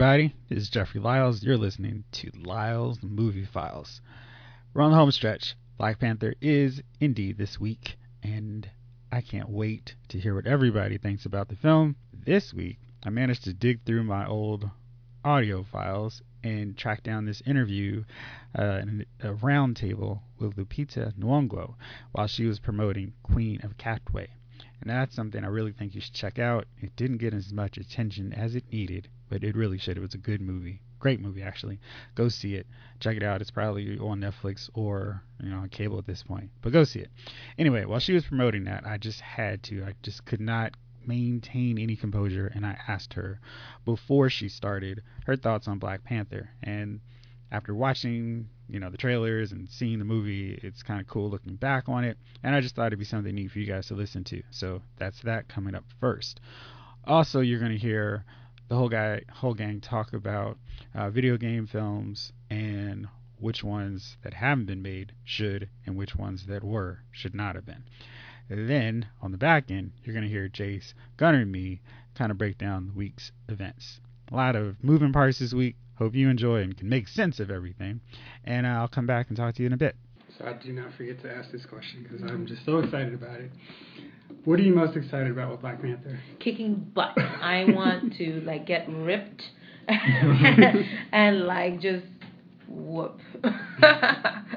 Everybody, this is Jeffrey Lyles. You're listening to Lyles Movie Files. We're on the home stretch. Black Panther is indeed this week, and I can't wait to hear what everybody thinks about the film. This week, I managed to dig through my old audio files and track down this interview, uh, a roundtable with Lupita Nyong'o while she was promoting Queen of Katwe. And that's something I really think you should check out. It didn't get as much attention as it needed, but it really should. It was a good movie. Great movie, actually. Go see it. Check it out. It's probably on Netflix or you know on cable at this point. But go see it. Anyway, while she was promoting that, I just had to. I just could not maintain any composure, and I asked her before she started her thoughts on Black Panther. And after watching you know the trailers and seeing the movie, it's kind of cool looking back on it. And I just thought it'd be something neat for you guys to listen to. So that's that coming up first. Also, you're going to hear the whole guy, whole gang talk about uh, video game films and which ones that haven't been made should and which ones that were should not have been. then on the back end, you're going to hear Jace, Gunner, and me kind of break down the week's events. A lot of moving parts this week. Hope you enjoy and can make sense of everything. And I'll come back and talk to you in a bit. So I do not forget to ask this question because I'm just so excited about it. What are you most excited about with Black Panther? Kicking butt. I want to like get ripped and, like just whoop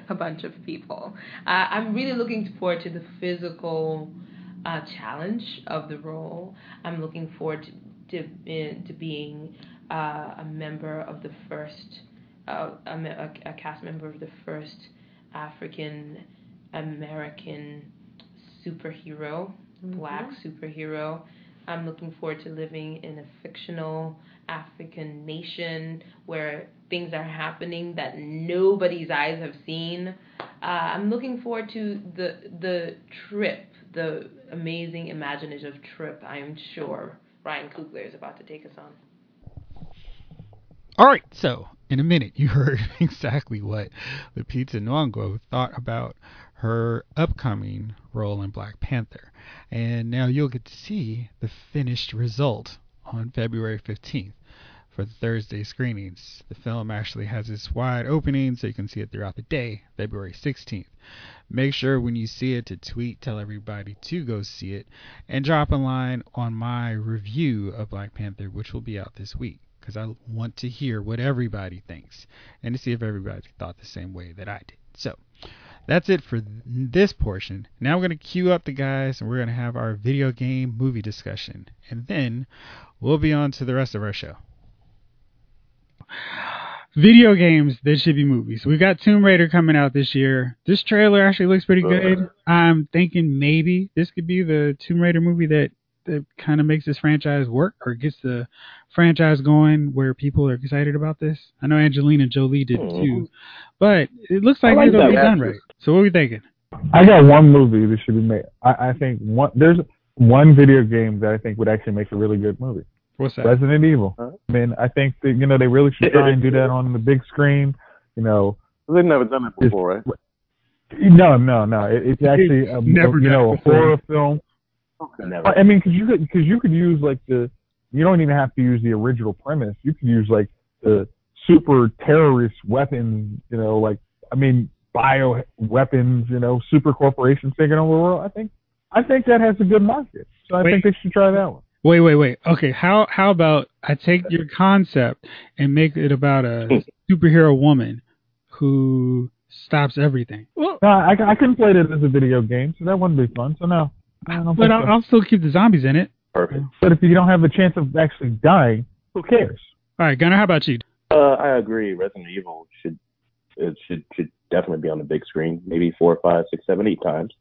a bunch of people. Uh, I'm really looking forward to the physical uh, challenge of the role. I'm looking forward to to, to being uh, a member of the first, uh, a, a cast member of the first African American superhero, mm-hmm. black superhero. I'm looking forward to living in a fictional African nation where things are happening that nobody's eyes have seen. Uh, I'm looking forward to the the trip, the amazing imaginative trip. I am sure Ryan Coogler is about to take us on. All right, so in a minute, you heard exactly what Lupita Nyong'o thought about her upcoming role in Black Panther. And now you'll get to see the finished result on February 15th for the Thursday screenings. The film actually has its wide opening so you can see it throughout the day, February 16th. Make sure when you see it to tweet, tell everybody to go see it, and drop a line on my review of Black Panther, which will be out this week because I want to hear what everybody thinks and to see if everybody thought the same way that I did. So that's it for this portion. Now we're going to queue up the guys and we're going to have our video game movie discussion. And then we'll be on to the rest of our show. Video games that should be movies. We've got Tomb Raider coming out this year. This trailer actually looks pretty good. I'm thinking maybe this could be the Tomb Raider movie that that kind of makes this franchise work or gets the franchise going where people are excited about this? I know Angelina Jolie did mm-hmm. too, but it looks like, like it'll be done right. So what are we thinking? I got one movie that should be made. I, I think one there's one video game that I think would actually make a really good movie. What's that? Resident Evil. Huh? I mean, I think that you know they really should try and do that on the big screen. You know, they've never done it before, right? No, no, no. It, it's actually a, never you know a horror film Okay. Never. I mean, because you could because you could use like the you don't even have to use the original premise. You could use like the super terrorist weapons. You know, like I mean, bio weapons. You know, super corporations taking over the world. I think I think that has a good market. So I wait, think they should try that one. Wait, wait, wait. Okay, how how about I take your concept and make it about a superhero woman who stops everything? Well, no, I I couldn't play it as a video game, so that wouldn't be fun. So no but I'll, so. I'll, still keep the zombies in it. Perfect. But if you don't have a chance of actually dying, who cares? All right, Gunnar, how about you? Uh, I agree. Resident Evil should it should should definitely be on the big screen, maybe four, five, six, seven, eight times.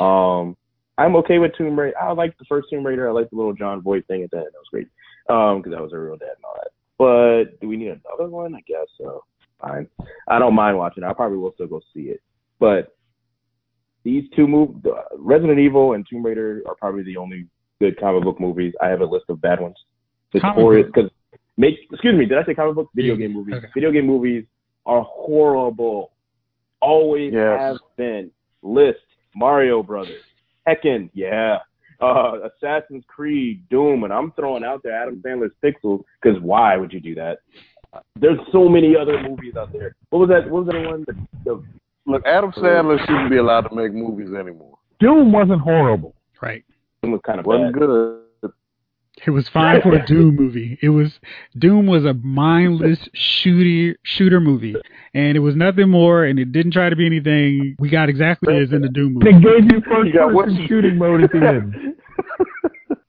Um, I'm okay with Tomb Raider. I like the first Tomb Raider. I like the little Jon Voight thing at the end. That was great. Um, because that was a real dad and all that. But do we need another one? I guess so. Fine. I don't mind watching. it. I probably will still go see it. But these two movies, Resident Evil and Tomb Raider, are probably the only good comic book movies. I have a list of bad ones. Because make excuse me, did I say comic book? Video game movies. Okay. Video game movies are horrible. Always yes. have been. List Mario Brothers, Tekken, yeah. uh, Assassin's Creed, Doom, and I'm throwing out there Adam Sandler's Pixels because why would you do that? There's so many other movies out there. What was that? What was that one? The, the, Look, Adam Sandler shouldn't be allowed to make movies anymore. Doom wasn't horrible. Right. one was kind of Wasn't bad. good. It was fine for a Doom movie. It was Doom was a mindless shooter shooter movie, and it was nothing more. And it didn't try to be anything. We got exactly as in the Doom movie. They movie. gave you first You got what- person shooting mode at the end.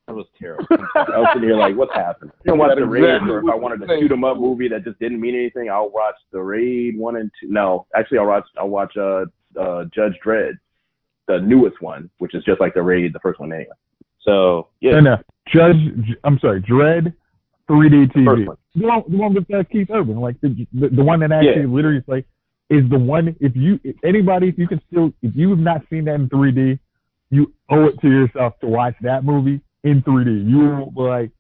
That was terrible. I was sitting here like, what's happening? I didn't watch the raid, exactly or if I wanted I'm to saying. shoot 'em up movie that just didn't mean anything, I'll watch the raid one and two. No, actually, I'll watch I'll watch uh, uh Judge Dredd, the newest one, which is just like the raid, the first one anyway. So yeah, No, no. Judge, I'm sorry, Dredd 3D the first TV. one. The one, the one with uh, Keith Urban, like the, the the one that actually Yeah. literally is like is the one. If you if anybody, if you can still, if you have not seen that in 3D, you owe it to yourself to watch that movie in 3D. You will be like,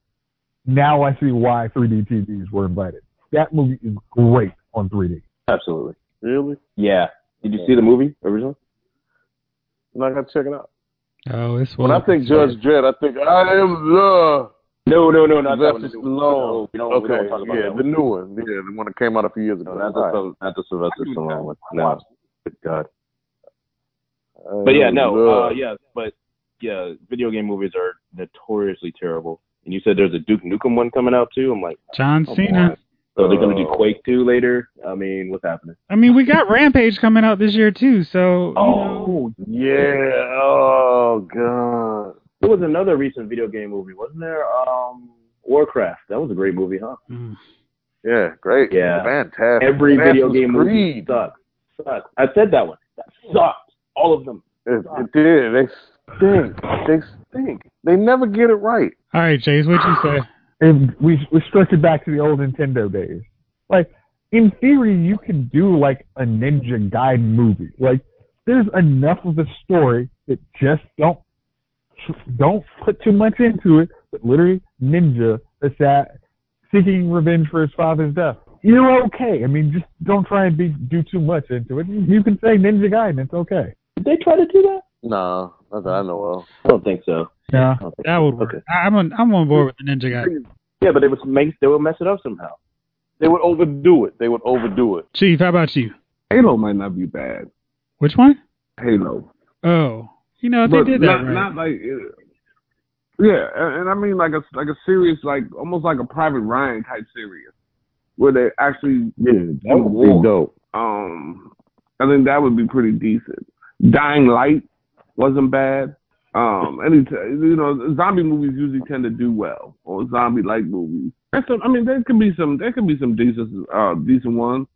now I see why 3D TVs were invited. That movie is great on 3D. Absolutely. Really? Yeah. Did you see the movie originally? And I gotta check it out. Oh, it's When. I think Judge Dredd, I think I am the No, no, no, not that one. Sylvester No, we don't, we okay, don't talk about yeah, that the one. new one. Yeah, the one that came out a few years ago. No, not the, All right. Syl- not the Sylvester Stallone one. No. Good God. I But yeah, no, the- uh, yeah, but yeah, video game movies are notoriously terrible. And you said there's a Duke Nukem one coming out too. I'm like, John oh, Cena. Boy. So they're gonna do Oh. Quake two later. I mean, what's happening? I mean, we got Rampage coming out this year too. So you know, Oh yeah. Oh god. There was another recent video game movie, wasn't there? Um, Warcraft. That was a great movie, huh? mm. Yeah, great. Yeah. Fantastic. Every video Assassin's game movie sucks. Sucks. I said that one. That sucked. All of them. It, it did. They stink. They stink. They never get it right. all right, Chase, what'd you say? And we we stretch it back to the old Nintendo days. Like in theory, you can do like a Ninja Gaiden movie. Like there's enough of the story that just don't don't put too much into it. But literally, Ninja is that seeking revenge for his father's death. You're okay. I mean, just don't try and be do too much into it. You can say Ninja Gaiden. It's okay. Did they try to do that? No, not that I know of. I don't think so. Yeah. I think That so. would work. Okay. I- I'm on. I'm on board with the Ninja guy. Yeah, but it was make they would mess it up somehow. They would overdo it. They would overdo it. Chief, how about you? Halo might not be bad. Which one? Halo, Oh, you know they but did that not, right. not like uh, yeah, and, and I mean like a like a serious like almost like a Private Ryan type series where they actually Yeah, that would be dope. um I think that would be pretty decent. Dying Light wasn't bad. Um, any you know zombie movies usually tend to do well or zombie like movies. Some, I mean there could be some there could be some decent uh decent ones.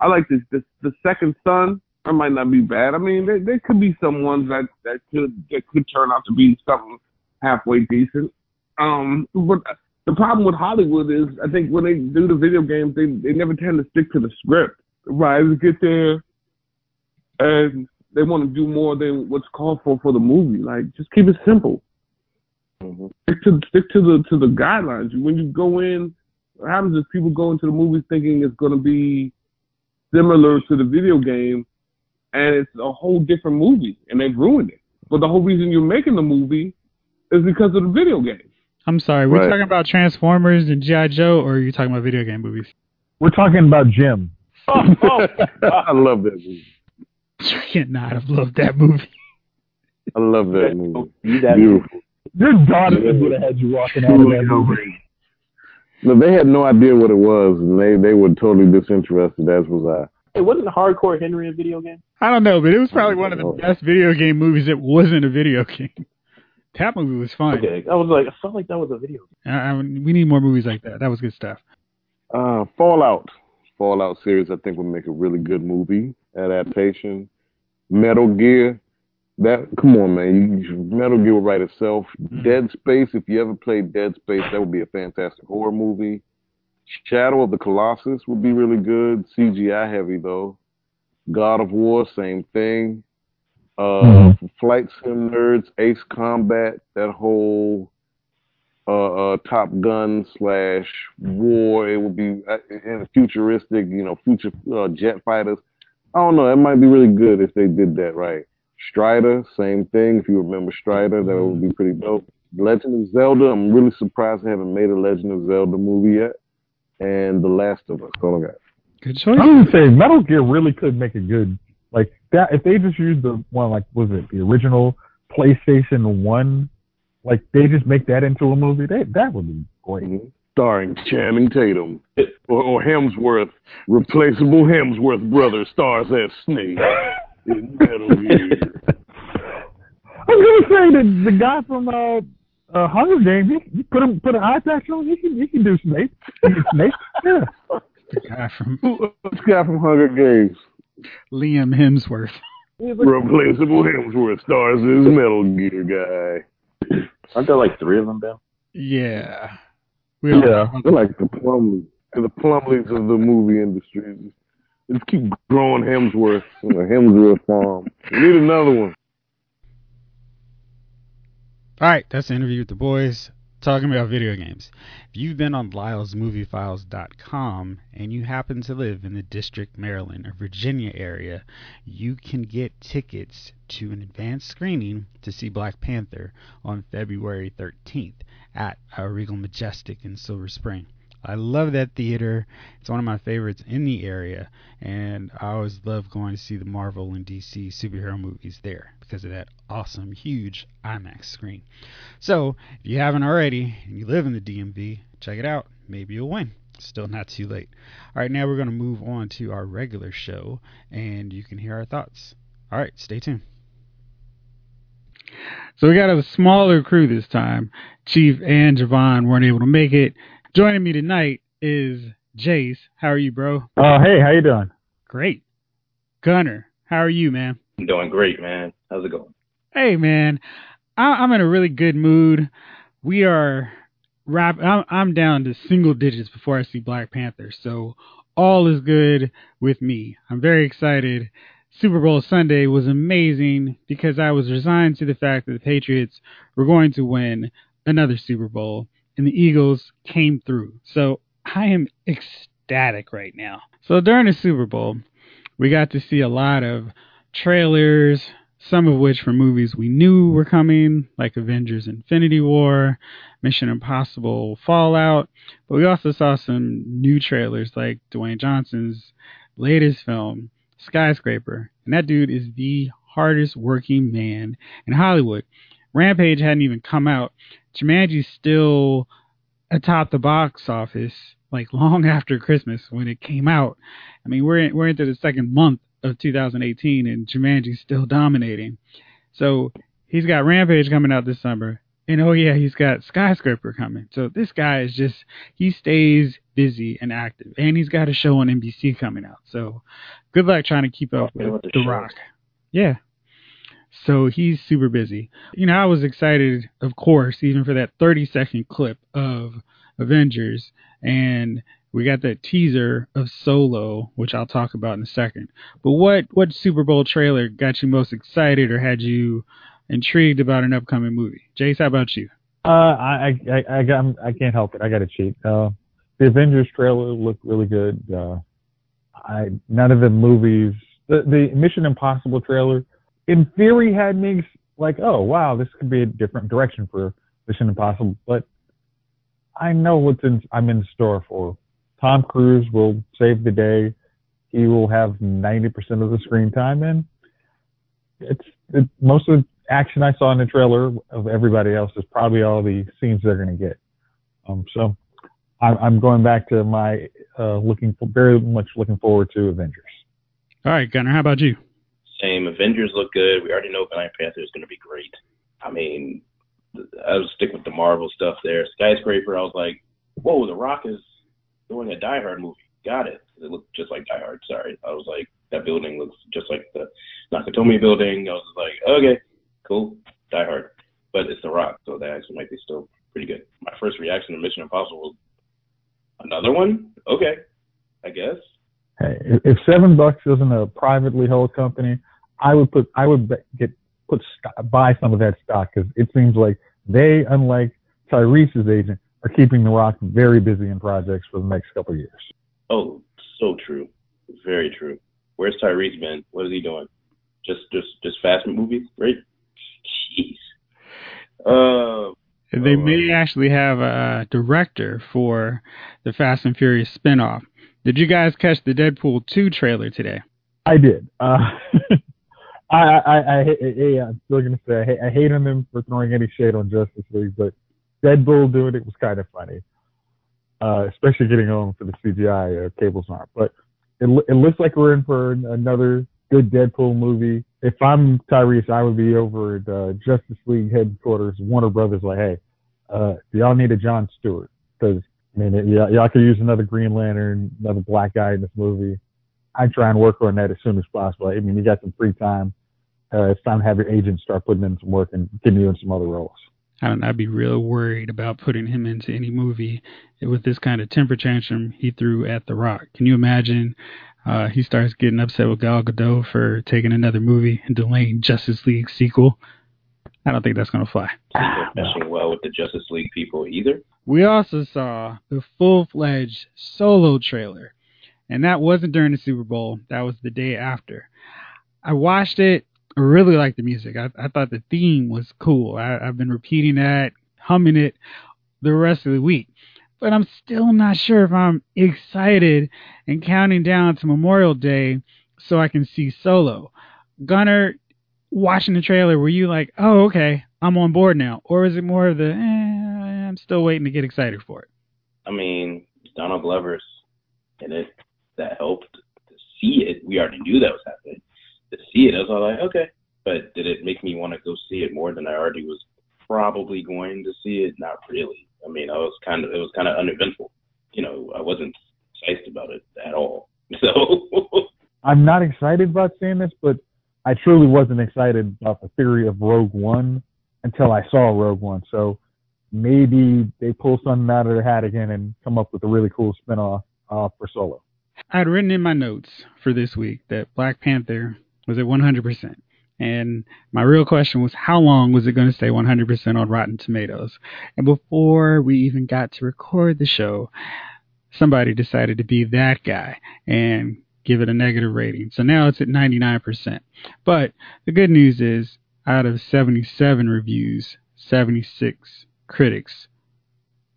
I like this this the second son. That might not be bad. I mean, there, there could be some ones that that could that could turn out to be something halfway decent. Um, but the problem with Hollywood is, I think when they do the video games, they they never tend to stick to the script. Writers get there, and they want to do more than what's called for for the movie. Like, just keep it simple. Mhm. Stick to stick to the to the guidelines. When you go in, what happens is people go into the movies thinking it's going to be similar to the video game, and it's a whole different movie, and they've ruined it. But the whole reason you're making the movie is because of the video game. I'm sorry. We're Right. talking about Transformers and GI Joe, or are you talking about video game movies? We're talking about Jim. Oh, I love that movie. You cannot have loved that movie. I love that movie. That Beautiful. Your daughter would have had you walking out of that movie. No, they had no idea what it was, and they they were totally disinterested. As was I. It wasn't Hardcore Henry a video game. I don't know, but it was probably one of the best video game movies that wasn't a video game. That movie was fun. Okay, I was like, I felt like that was a video game. I, I, we need more movies like that. That was good stuff. Uh, Fallout. Fallout series, I think, would make a really good movie adaptation. Metal Gear. That come on, man. You, Metal Gear would write itself. Dead Space. If you ever played Dead Space, that would be a fantastic horror movie. Shadow of the Colossus would be really good. CGI heavy though. God of War, same thing. Uh, Flight Sim nerds, Ace Combat, that whole uh, uh, Top Gun slash war. It would be uh, futuristic, you know, future uh, jet fighters. I don't know. It might be really good if they did that right. Strider, same thing. If you remember Strider, that would be pretty dope. Legend of Zelda, I'm really surprised they haven't made a Legend of Zelda movie yet. And The Last of Us, all I got. Good choice. I would say Metal Gear really could make a good like that if they just used the one like was it the original PlayStation One, like they just make that into a movie. That that would be great. Mm-hmm. Starring Channing Tatum or, or Hemsworth, replaceable Hemsworth brother stars as Snake in Metal Gear. I was gonna say the the guy from uh, uh Hunger Games, you, you put him put an eye patch on, he can he can do Snake. He can Snake, yeah. The guy from This guy from Hunger Games, Liam Hemsworth. replaceable Hemsworth stars as Metal Gear guy. Aren't there like three of them, Ben? Yeah. We all- Yeah. They're like the Plumlees, the Plumlees of the movie industry. Just keep growing Hemsworth on a Hemsworth farm. We need another one. All right, that's the interview with the boys talking about video games. If you've been on LylesMovieFiles.com and you happen to live in the District, Maryland, or Virginia area, you can get tickets to an advanced screening to see Black Panther on February 13th at our Regal Majestic in Silver Spring. I love that theater. It's one of my favorites in the area, and I always love going to see the Marvel and DC superhero movies there because of that awesome, huge IMAX screen. So, if you haven't already and you live in the DMV, check it out. Maybe you'll win. Still not too late. All right, now we're going to move on to our regular show, and you can hear our thoughts. All right, stay tuned. So we got a smaller crew this time. Chief and Javon weren't able to make it. Joining me tonight is Jace. How are you, bro? Uh hey, how you doing? Great. Gunner, how are you, man? I'm doing great, man. How's it going? Hey, man, I- I'm in a really good mood. We are wrap. I'm, I'm down to single digits before I see Black Panther, so all is good with me. I'm very excited. Super Bowl Sunday was amazing because I was resigned to the fact that the Patriots were going to win another Super Bowl, and the Eagles came through. So I am ecstatic right now. So during the Super Bowl, we got to see a lot of trailers, some of which were movies we knew were coming, like Avengers Infinity War, Mission Impossible Fallout. But we also saw some new trailers like Dwayne Johnson's latest film, Skyscraper. And that dude is the hardest working man in Hollywood. Rampage hadn't even come out. Jumanji's still atop the box office, like long after Christmas when it came out. I mean, we're in, we're into the second month of 2018, and Jumanji's still dominating. So he's got Rampage coming out this summer, and oh yeah, he's got Skyscraper coming. So this guy is just he stays busy and active, and he's got a show on NBC coming out. So good luck trying to keep up with with The the. Rock. Yeah. So he's super busy. You know, I was excited, of course, even for that 30 second clip of Avengers, and we got that teaser of Solo, which I'll talk about in a second. But what what Super Bowl trailer got you most excited or had you intrigued about an upcoming movie? Jace, how about you? Uh, I I I I, I can't help it. I got to cheat. Uh, the Avengers trailer looked really good. Uh, I none of the movies. The the Mission Impossible trailer, in theory, had me like, oh wow, this could be a different direction for Mission Impossible. But I know what's in. I'm in store for. Tom Cruise will save the day. He will have 90% of the screen time, and it's it, most of the action I saw in the trailer of everybody else is probably all the scenes they're going to get. Um, so I'm, I'm going back to my uh, looking for, very much looking forward to Avengers. All right, Gunnar, how about you? Same. Avengers look good. We already know Black Panther is going to be great. I mean, I was sticking with the Marvel stuff there. Skyscraper, I was like, whoa, The Rock is doing a Die Hard movie. Got it. It looked just like Die Hard. Sorry. I was like, that building looks just like the Nakatomi building. I was like, okay, cool, Die Hard. But it's The Rock, so that actually might be still pretty good. My first reaction to Mission Impossible was, another one? Okay, I guess. Hey, if, if seven bucks isn't a privately held company, I would put I would get put st- buy some of that stock because it seems like they, unlike Tyrese's agent, are keeping The Rock very busy in projects for the next couple of years. Oh, so true. Very true. Where's Tyrese been? What is he doing? Just just just Fast movies, right? Jeez. Uh, they may actually have a director for the Fast and Furious spinoff. Did you guys catch the Deadpool 2 trailer today? I did. Uh, I, I, I, I, I'm still gonna say I hate, I hate on them for throwing any shade on Justice League, but Deadpool doing it was kind of funny, uh, especially getting on for the CGI uh, Cable's not. But it, it looks like we're in for another good Deadpool movie. If I'm Tyrese, I would be over at uh, Justice League headquarters, Warner Brothers, like, hey, uh, do y'all need a John Stewart? Because I mean, it, y'all, y'all could use another Green Lantern, another black guy in this movie. I try and work on that as soon as possible. I mean, you got some free time. Uh, it's time to have your agent start putting in some work and getting you in some other roles. I don't I'd be real worried about putting him into any movie with this kind of temper tantrum he threw at The Rock. Can you imagine? Uh, he starts getting upset with Gal Gadot for taking another movie and delaying Justice League sequel. I don't think that's going to fly. Meshing well with the Justice League people either. We also saw the full fledged solo trailer, and that wasn't during the Super Bowl. That was the day after. I watched it. I really liked the music. I, I thought the theme was cool. I, I've been repeating that, humming it the rest of the week. But I'm still not sure if I'm excited and counting down to Memorial Day so I can see Solo. Gunner, watching the trailer, were you like, oh, okay, I'm on board now? Or is it more of the, eh, I'm still waiting to get excited for it? I mean, Donald Glover's in it. That helped to see it. We already knew that was happening. To see it, I was all like, okay. But did it make me want to go see it more than I already was probably going to see it? Not really. I mean, I was kind of, it was kind of uneventful. You know, I wasn't excited about it at all. So. I'm not excited about seeing this, but I truly wasn't excited about the theory of Rogue One until I saw Rogue One. So maybe they pull something out of their hat again and come up with a really cool spinoff uh, for Solo. I had written in my notes for this week that Black Panther was at 100%. And my real question was, how long was it going to stay 100% on Rotten Tomatoes? And before we even got to record the show, somebody decided to be that guy and give it a negative rating. So now it's at 99%. But the good news is, out of 77 reviews, 76 critics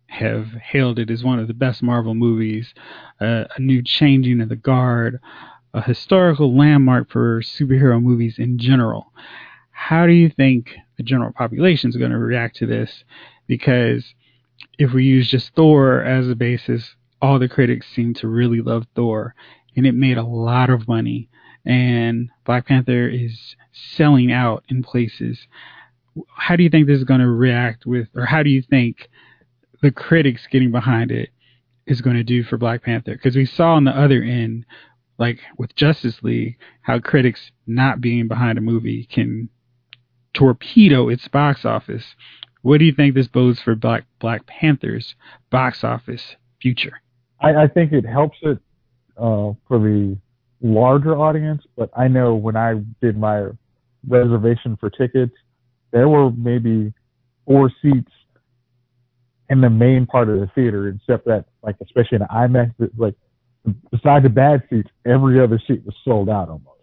have hailed it as one of the best Marvel movies, uh, a new changing of the guard, a historical landmark for superhero movies in general. How do you think the general population is going to react to this? Because if we use just Thor as a basis, all the critics seem to really love Thor, and it made a lot of money. And Black Panther is selling out in places. How do you think this is going to react with, or how do you think the critics getting behind it is going to do for Black Panther? Because we saw on the other end, like with Justice League, how critics not being behind a movie can torpedo its box office. What do you think this bodes for Black Black Panther's box office future? I, I think it helps it uh, for the larger audience, but I know when I did my reservation for tickets, there were maybe four seats in the main part of the theater, except that, like, especially in IMAX, like, besides the bad seats, every other seat was sold out almost.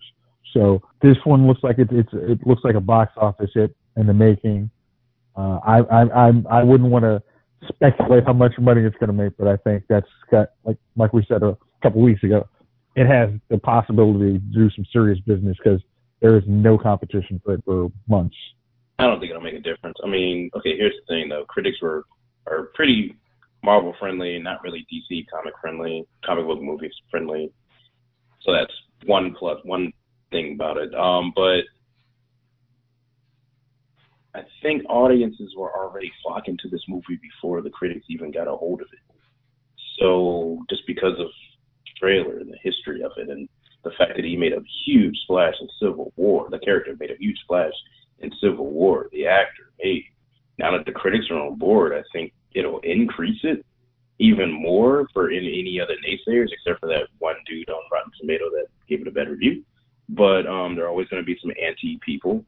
So this one looks like it, it's it looks like a box office hit in the making. Uh, I I I I wouldn't want to speculate how much money it's going to make, but I think that's got like like we said a couple weeks ago, it has the possibility to do some serious business because there is no competition for it for months. I don't think it'll make a difference. I mean, okay, here's the thing though. Critics were are pretty Marvel friendly, not really DC comic friendly, comic book movies friendly. So that's one plus one thing about it. Um, but I think audiences were already flocking to this movie before the critics even got a hold of it. So just because of trailer and the history of it and the fact that he made a huge splash in Civil War, the character made a huge splash in Civil War, the actor made. Now that the critics are on board, I think it'll increase it even more for any, any other naysayers, except for that one dude on Rotten Tomato that gave it a bad review. But um, there are always going to be some anti people.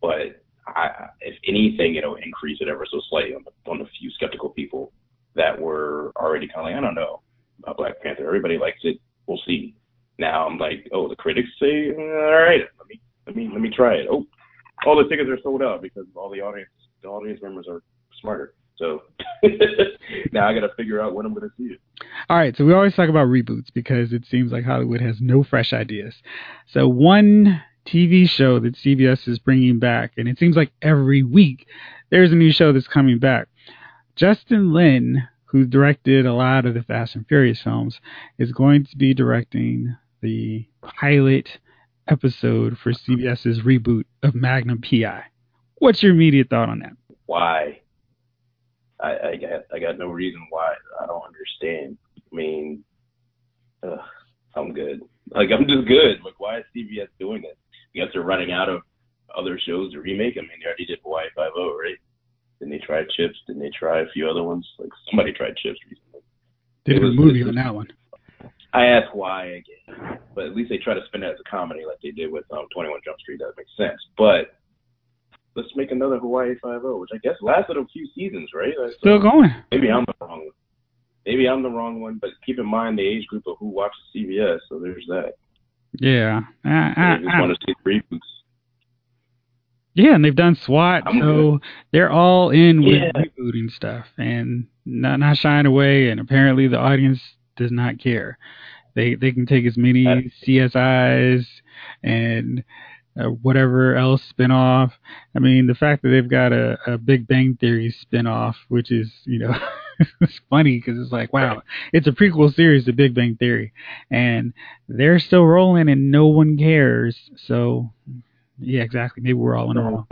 But I, if anything, it'll increase it ever so slightly on the, on the few skeptical people that were already kind of like, I don't know Black Panther. Everybody likes it. We'll see. Now I'm like, oh, the critics say, all right, let me let me me let me try it. Oh, all the tickets are sold out because all the audience the audience members are smarter. So now I got to figure out when I'm going to see it. All right, so we always talk about reboots because it seems like Hollywood has no fresh ideas. So one TV show that CBS is bringing back, and it seems like every week there's a new show that's coming back. Justin Lin, who directed a lot of the Fast and Furious films, is going to be directing the pilot episode for CBS's reboot of Magnum PI. What's your immediate thought on that? Why? I, I got I got no reason why. I don't understand. I mean, ugh, I'm good. Like I'm just good. Like why is CBS doing this? Guess they're running out of other shows to remake. I mean, they already did Hawaii Five O, right? Then they tried Chips. Then they try a few other ones. Like somebody tried Chips recently. Did a movie on that one. I ask why again, but at least they try to spin it as a comedy, like they did with um, 21 Jump Street. That makes sense. But let's make another Hawaii Five O, which I guess lasted a few seasons, right? So Still going. Maybe I'm the wrong one. Maybe I'm the wrong one, but keep in mind the age group of who watches CBS. So there's that. Yeah. I, I, I just I- want to see reboots. Yeah, and they've done SWAT, I'm so they're all in with Yeah. rebooting stuff and not not shying away. And apparently, the audience does not care. They they can take as many CSIs and uh, whatever else spin off. I mean, the fact that they've got a, a Big Bang Theory spin off, which is you know. it's funny because it's like, wow, it's a prequel series to Big Bang Theory, and they're still rolling and no one cares. So, yeah, exactly. Maybe we're all in the wrong.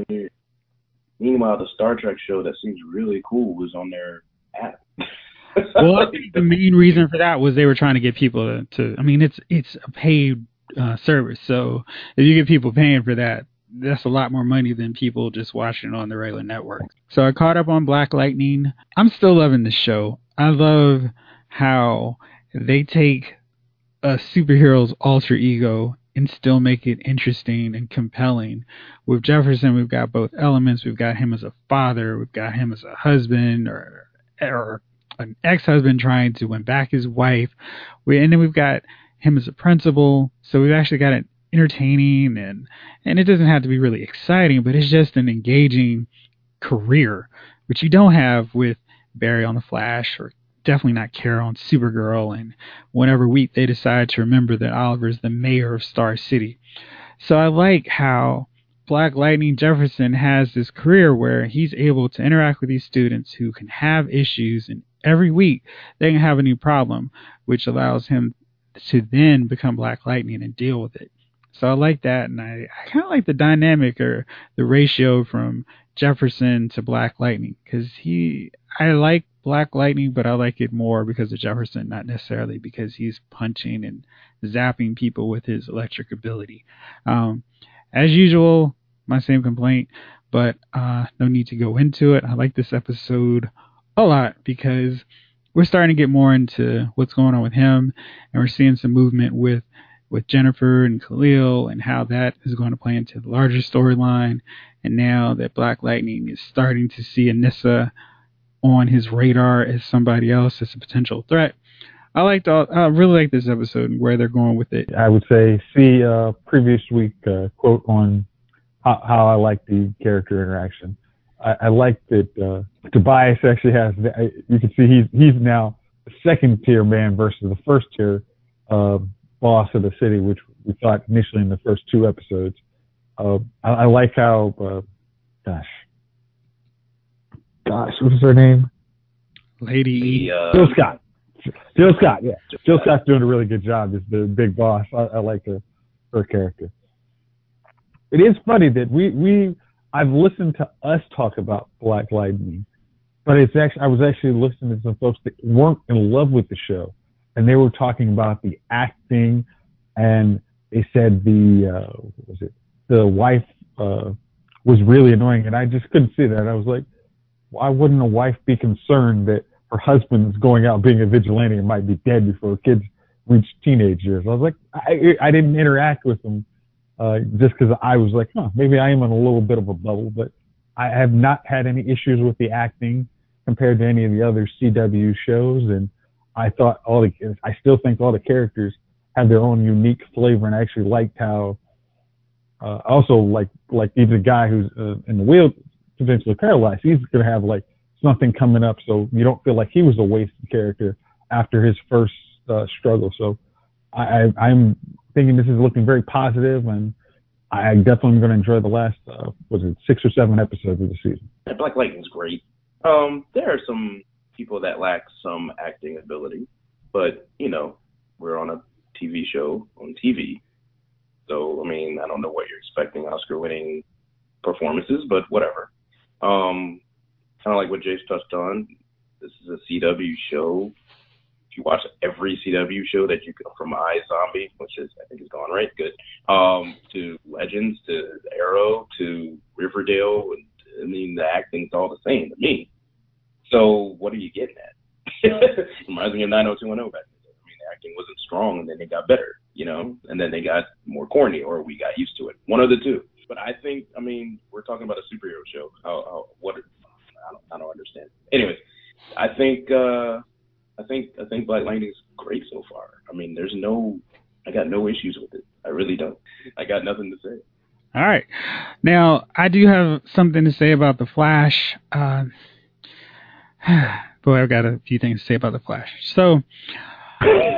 Meanwhile, the Star Trek show that seems really cool was on their app. well, I think the main reason for that was they were trying to get people to. to I mean, it's it's a paid uh, service, so if you get people paying for that, that's a lot more money than people just watching it on the regular network. So I caught up on Black Lightning. I'm still loving the show. I love how they take a superhero's alter ego and still make it interesting and compelling. With Jefferson, we've got both elements. We've got him as a father. We've got him as a husband or or an ex-husband trying to win back his wife. We and then we've got him as a principal. So we've actually got it entertaining and and it doesn't have to be really exciting, but it's just an engaging career, which you don't have with Barry on the Flash or definitely not Carol on Supergirl and whenever week they decide to remember that Oliver's the mayor of Star City. So I like how Black Lightning Jefferson has this career where he's able to interact with these students who can have issues and every week they can have a new problem, which allows him to then become Black Lightning and deal with it. So I like that, and I, I kind of like the dynamic or the ratio from Jefferson to Black Lightning because he, I like Black Lightning, but I like it more because of Jefferson, not necessarily because he's punching and zapping people with his electric ability. Um, as usual, my same complaint, but uh, no need to go into it. I like this episode a lot because we're starting to get more into what's going on with him, and we're seeing some movement with with Jennifer and Khalil and how that is going to play into the larger storyline. And now that Black Lightning is starting to see Anissa on his radar as somebody else as a potential threat. I liked all, I really like this episode and where they're going with it. I would say see uh, previous week uh, quote on how, how I like the character interaction. I, I like that uh, Tobias actually has. You can see he's he's now a second tier man versus the first tier uh, boss of the city, which we thought initially in the first two episodes. Uh, I, I like how, uh, gosh, gosh, what's her name? Lady. The, uh, Jill Scott. Jill Scott, yeah. Jill Scott's doing a really good job as the big boss. I, I like her her character. It is funny that we we I've listened to us talk about Black Lightning, but it's actually I was actually listening to some folks that weren't in love with the show, and they were talking about the acting, and they said the uh, what was it the wife uh, was really annoying, and I just couldn't see that. I was like, why wouldn't a wife be concerned that her husband's going out being a vigilante and might be dead before kids reach teenage years? I was like, I, I didn't interact with them uh, just because I was like, huh, maybe I am in a little bit of a bubble, but I have not had any issues with the acting compared to any of the other CW shows, and I thought all the, I still think all the characters have their own unique flavor, and I actually liked how uh, also like like even the guy who's uh, in the wheel potentially paralyzed. He's gonna have like something coming up, so you don't feel like he was a wasted character after his first uh, struggle. So I, I I'm thinking this is looking very positive, and I definitely am going to enjoy the last uh, was it six or seven episodes of the season. Black Lightning's great. Um, there are some people that lack some acting ability, but you know we're on a TV show on TV, so I mean I don't know what you're expecting Oscar-winning performances, but whatever. Um, kind of like what Jace touched on. This is a CW show if you watch every CW show that you can, from iZombie, which is I think is gone right, good, um, to Legends, to Arrow, to Riverdale, and I mean the acting's all the same to me. So what are you getting at? Reminds me of 90210 back then. I mean the acting wasn't strong, and then it got better, you know, and then they got more corny, or we got used to it. One of the two. But I think, I mean, we're talking about a superhero show. How, how what? I don't, I don't understand. Anyways, I think. uh I think I think Black Lightning is great so far. I mean, there's no, I got no issues with it. I really don't. I got nothing to say. All right, now I do have something to say about the Flash. Uh, boy, I've got a few things to say about the Flash. So.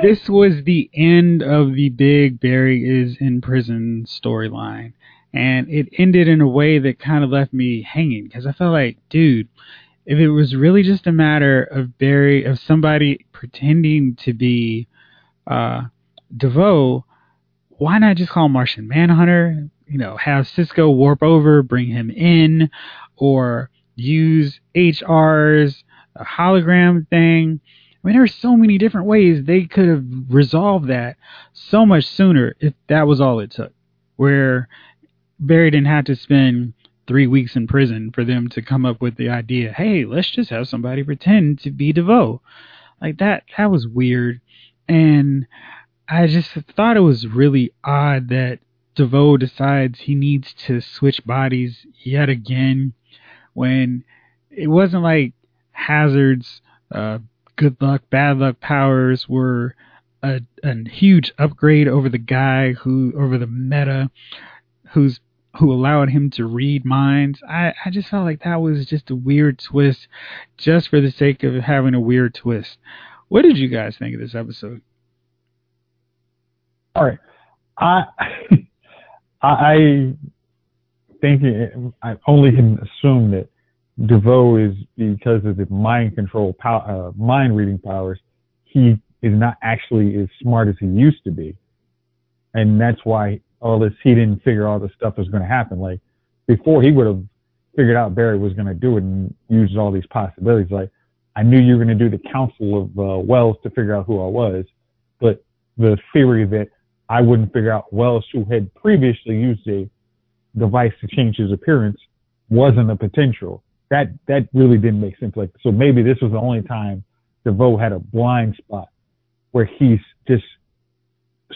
This was the end of the big Barry is in prison storyline. And it ended in a way that kind of left me hanging because I felt like, dude, if it was really just a matter of Barry of somebody pretending to be uh DeVoe, why not just call Martian Manhunter? You know, have Cisco warp over, bring him in, or use HR's hologram thing. I mean, there are so many different ways they could have resolved that so much sooner if that was all it took. Where Barry didn't have to spend three weeks in prison for them to come up with the idea, hey, let's just have somebody pretend to be DeVoe. Like that, that was weird. And I just thought it was really odd that DeVoe decides he needs to switch bodies yet again when it wasn't like Hazard's uh, good luck, bad luck powers were a, a huge upgrade over the guy who, over the meta, who's who allowed him to read minds. I, I just felt like that was just a weird twist just for the sake of having a weird twist. What did you guys think of this episode? All right. I I think it, I only can assume that DeVoe is because of the mind control power, uh, mind reading powers. He is not actually as smart as he used to be, and that's why all this, he didn't figure all this stuff was going to happen. Like before, he would have figured out Barry was going to do it and used all these possibilities. Like I knew you were going to do the Council of uh, Wells to figure out who I was, but the theory that I wouldn't figure out Wells, who had previously used a device to change his appearance, wasn't a potential. That that really didn't make sense. Like so, maybe this was the only time DeVoe had a blind spot where he's just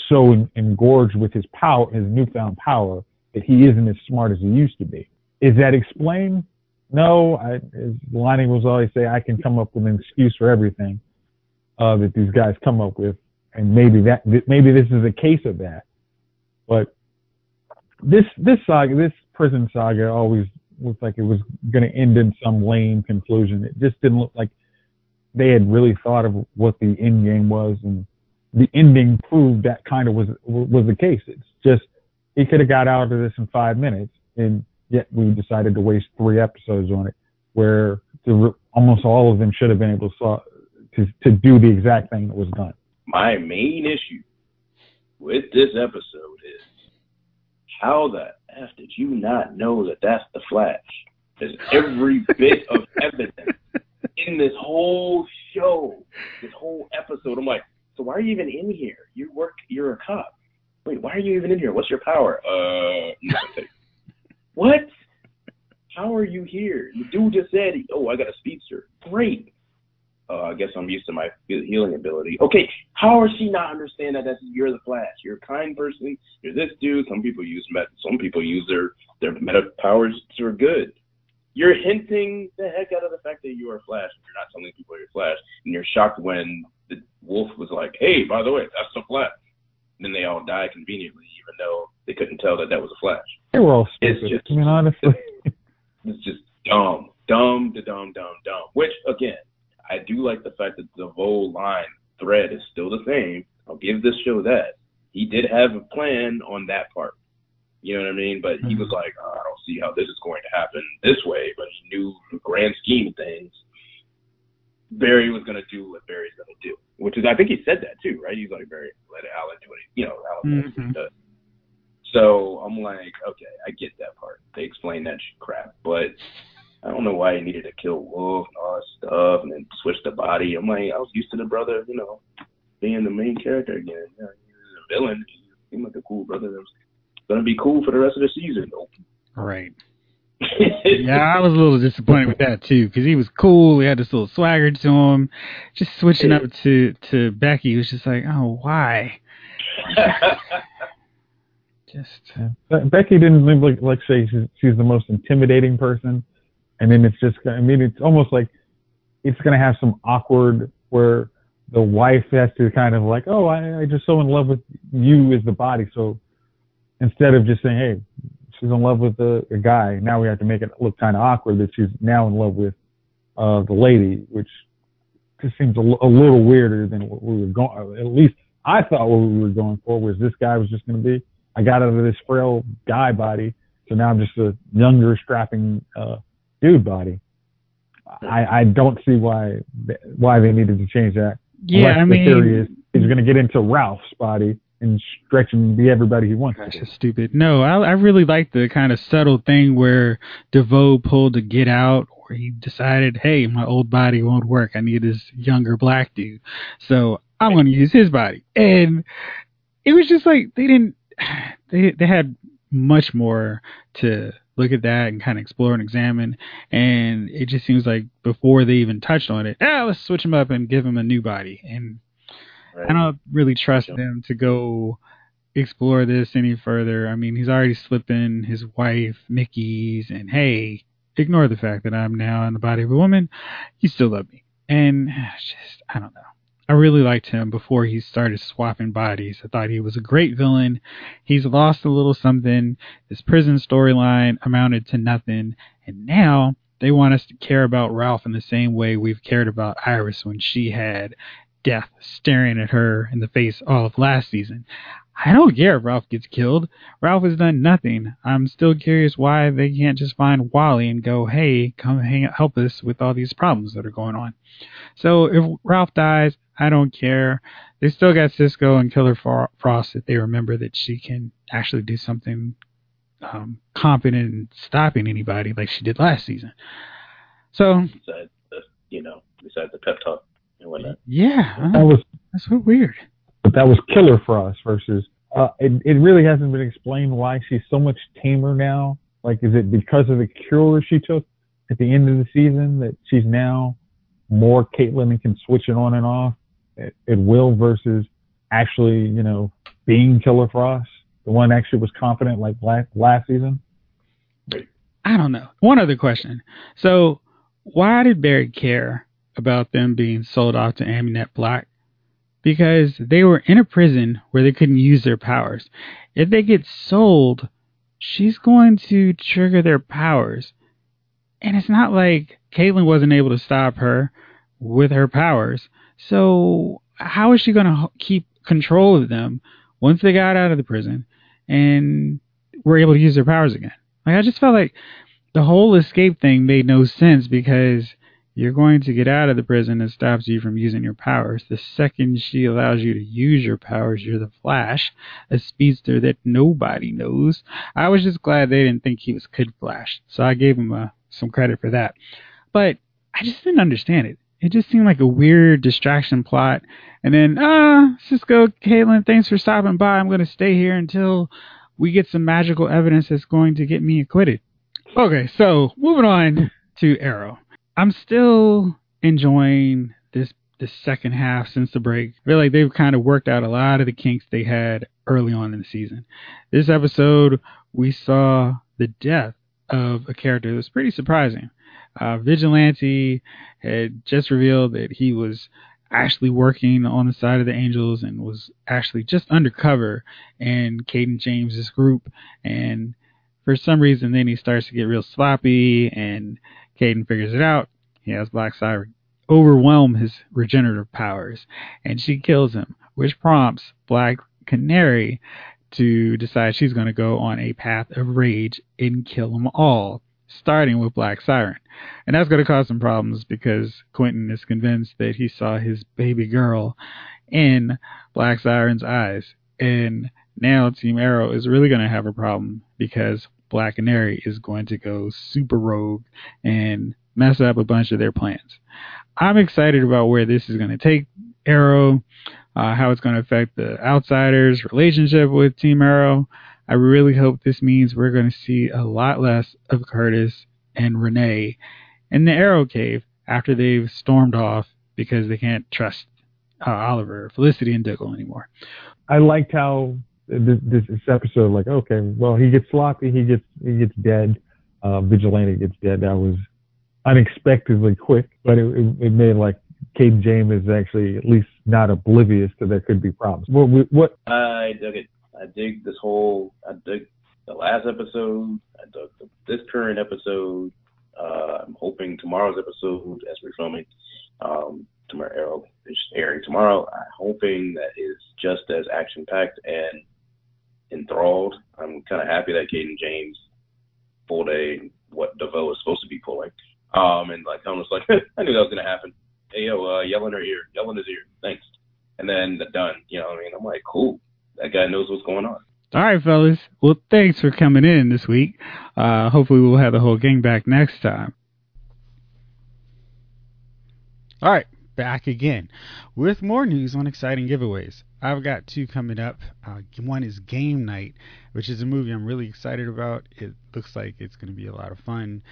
so engorged with his power, his newfound power, that he isn't as smart as he used to be. Is that explained? No, I, as Lonnie was always say, I can come up with an excuse for everything uh, that these guys come up with, and maybe that maybe this is a case of that. But this this saga, this prison saga, always looked like it was going to end in some lame conclusion. It just didn't look like they had really thought of what the end game was and the ending proved that kind of was was the case. It's just he could have got out of this in five minutes, and yet we decided to waste three episodes on it, where the, almost all of them should have been able to, to to do the exact thing that was done. My main issue with this episode is how the f did you not know that that's the Flash? There's every bit of evidence in this whole show, this whole episode. I'm like, so why are you even in here? You work. You're a cop. Wait, why are you even in here? What's your power? Uh, nothing. what? How are you here? The dude just said, "Oh, I got a speedster." Great. Uh, I guess I'm used to my healing ability. Okay, how does she not understand that that's, you're the Flash? You're a kind person. You're this dude. Some people use met. Some people use their their meta powers for good. You're hinting the heck out of the fact that you are Flash. You're not telling people you're Flash, and you're shocked when wolf was like, "Hey, by the way, that's the Flash." And then they all die conveniently, even though they couldn't tell that that was a Flash. They were all It's stupid. just- I mean, honestly, It's just dumb, dumb, to dumb, dumb, dumb. Which again, I do like the fact that the whole line thread is still the same. I'll give this show that he did have a plan on that part. You know what I mean? But he mm-hmm. was like, oh, I don't see how this is going to happen this way. But he knew the grand scheme of things. Barry was going to do what Barry's going to do, which is I think he said that too, right? He's like Barry, let Alan do it. You know, what he Mhm. does. So I'm like, okay, I get that part. They explain that shit crap, but I don't know why he needed to kill Wolf and all that stuff, and then switch the body. I'm like, I was used to the brother, you know, being the main character again. You know, he was a villain. He seemed like a cool brother that was gonna be cool for the rest of the season. Nope. Right. Yeah, I was a little disappointed with that too because he was cool. He had this little swagger to him. Just switching up to to Becky was just like, oh, why? Just yeah. Be- Becky didn't like like say she's, she's the most intimidating person, and then it's just I mean it's almost like it's gonna have some awkward where the wife has to kind of like oh I I just so in love with you as the body so instead of just saying hey she's in love with the, the guy now we have to make it look kind of awkward that she's now in love with uh the lady which just seems a, l- a little weirder than what we were going at least I thought what we were going for was this guy was just going to be I got out of this frail guy body, so now I'm just a younger, strapping uh, dude body. I, I don't see why why they needed to change that. yeah, Unless I the theory mean, is he's going to get into Ralph's body and stretch and be everybody he wants Gosh, to. that's stupid. No, I I really like the kind of subtle thing where DeVoe pulled to get out, or he decided, hey, my old body won't work. I need this younger black dude, so I'm going to use his body. And it was just like they didn't. They they had much more to look at that and kind of explore and examine. And it just seems like before they even touched on it, ah, let's switch him up and give him a new body. And I don't really trust them to go explore this any further. I mean, he's already slipped in his wife, Mickey's, and hey, ignore the fact that I'm now in the body of a woman. You still love me. And just, I don't know. I really liked him before he started swapping bodies. I thought he was a great villain. He's lost a little something. His prison storyline amounted to nothing. And now they want us to care about Ralph in the same way we've cared about Iris when she had death staring at her in the face all of last season. I don't care if Ralph gets killed. Ralph has done nothing. I'm still curious why they can't just find Wally and go, hey, come hang help us with all these problems that are going on. So if Ralph dies, I don't care. They still got Cisco and Killer Frost if they remember that she can actually do something um, competent in stopping anybody like she did last season. So besides the, you know, besides the pep talk and whatnot. yeah, I That was that's so weird. but that was Killer Frost versus. Uh, it it really hasn't been explained why she's so much tamer now. Like, is it because of the cure she took at the end of the season that she's now more Caitlin and can switch it on and off at, at will versus actually, you know, being Killer Frost, the one actually was confident like last last season. I don't know. One other question. So, why did Barry care about them being sold off to Amunet Black? Because they were in a prison where they couldn't use their powers. If they get sold, she's going to trigger their powers. And it's not like Caitlin wasn't able to stop her with her powers. So, how is she going to keep control of them once they got out of the prison and were able to use their powers again? Like, I just felt like the whole escape thing made no sense because you're going to get out of the prison that stops you from using your powers. The second she allows you to use your powers, you're the Flash, a speedster that nobody knows. I was just glad they didn't think he was Kid Flash, so I gave him uh, some credit for that. But I just didn't understand it. It just seemed like a weird distraction plot. And then, ah, Cisco, Caitlin, thanks for stopping by. I'm going to stay here until we get some magical evidence that's going to get me acquitted. Okay, so moving on to Arrow. I'm still enjoying this this second half since the break. I feel like they've kind of worked out a lot of the kinks they had early on in the season. This episode, we saw the death of a character that was pretty surprising. Uh, Vigilante had just revealed that he was actually working on the side of the Angels and was actually just undercover in Cayden James's group. And for some reason, then he starts to get real sloppy, and Cayden figures it out. He has Black Siren overwhelm his regenerative powers, and she kills him, which prompts Black Canary to decide she's going to go on a path of rage and kill them all, starting with Black Siren. And that's going to cause some problems because Quentin is convinced that he saw his baby girl in Black Siren's eyes. And now Team Arrow is really going to have a problem because Black Canary is going to go super rogue and mess up a bunch of their plans. I'm excited about where this is going to take Arrow, uh, how it's going to affect the Outsiders' relationship with Team Arrow. I really hope this means we're going to see a lot less of Curtis and Rene in the Arrow Cave after they've stormed off because they can't trust uh, Oliver, Felicity, and Diggle anymore. I liked how this, this, episode, like, okay, well, he gets sloppy, he gets he gets dead, uh, Vigilante gets dead. That was unexpectedly quick, but it, it, it made like Cayden James is actually at least not oblivious to there could be problems. What? what I dug it. I dig this whole. I dig the last episode. I dug the, this current episode. Uh, I'm hoping tomorrow's episode, as we're filming, um, tomorrow is airing tomorrow. I'm hoping that is just as action packed and enthralled. I'm kind of happy that Cayden James pulled a what DeVoe is supposed to be pulling. Um, and like I was like, I knew that was gonna happen. Hey yo, uh, yell in her ear, yell in his ear, thanks. And then done. You know what I mean? I'm like, cool. That guy knows what's going on. All right, fellas. Well, thanks for coming in this week. Uh, hopefully, we'll have the whole gang back next time. All right, back again with more news on exciting giveaways. I've got two coming up. Uh, one is Game Night, which is a movie I'm really excited about. It looks like it's going to be a lot of fun.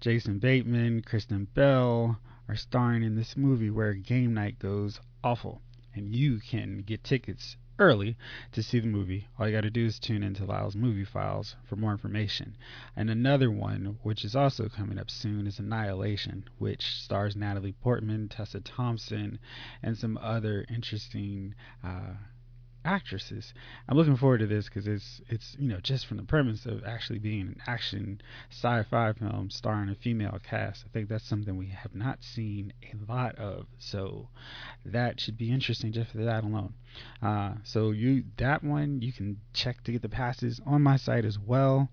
Jason Bateman, Kristen Bell are starring in this movie where game night goes awful. And you can get tickets early to see the movie. All you got to do is tune into Lyle's Movie Files for more information. And another one, which is also coming up soon, is Annihilation, which stars Natalie Portman, Tessa Thompson, and some other interesting uh, actresses. I'm looking forward to this because it's it's you know just from the premise of actually being an action sci-fi film starring a female cast. I think that's something we have not seen a lot of, so that should be interesting just for that alone. Uh, so you that one you can check to get the passes on my site as well.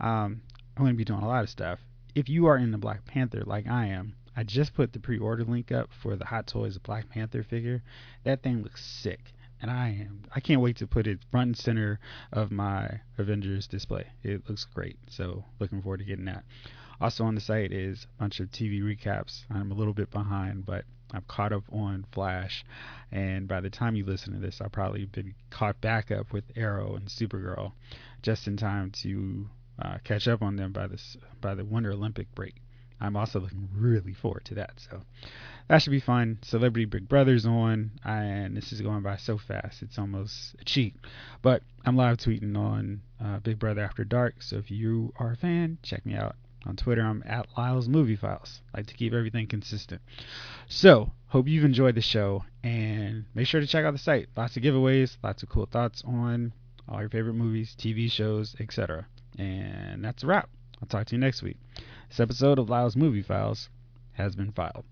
Um, I'm going to be doing a lot of stuff. If you are in the Black Panther like I am, I just put the pre-order link up for the Hot Toys Black Panther figure. That thing looks sick and I am I can't wait to put it front and center of my Avengers display. It looks great, so looking forward to getting that. Also on the site is a bunch of TV recaps. I'm a little bit behind, but I'm caught up on Flash, and by the time you listen to this, I'll probably been caught back up with Arrow and Supergirl, just in time to uh, catch up on them by this by the Winter Olympic break. I'm also looking really forward to that. So that should be fun. Celebrity Big Brother's on, and this is going by so fast, it's almost a cheat. But I'm live tweeting on uh, Big Brother After Dark, so if you are a fan, check me out. On Twitter, I'm at Lyle's Movie Files. I like to keep everything consistent. So, hope you've enjoyed the show, and make sure to check out the site. Lots of giveaways, lots of cool thoughts on all your favorite movies, TV shows, etc. And that's a wrap. I'll talk to you next week. This episode of Lyle's Movie Files has been filed.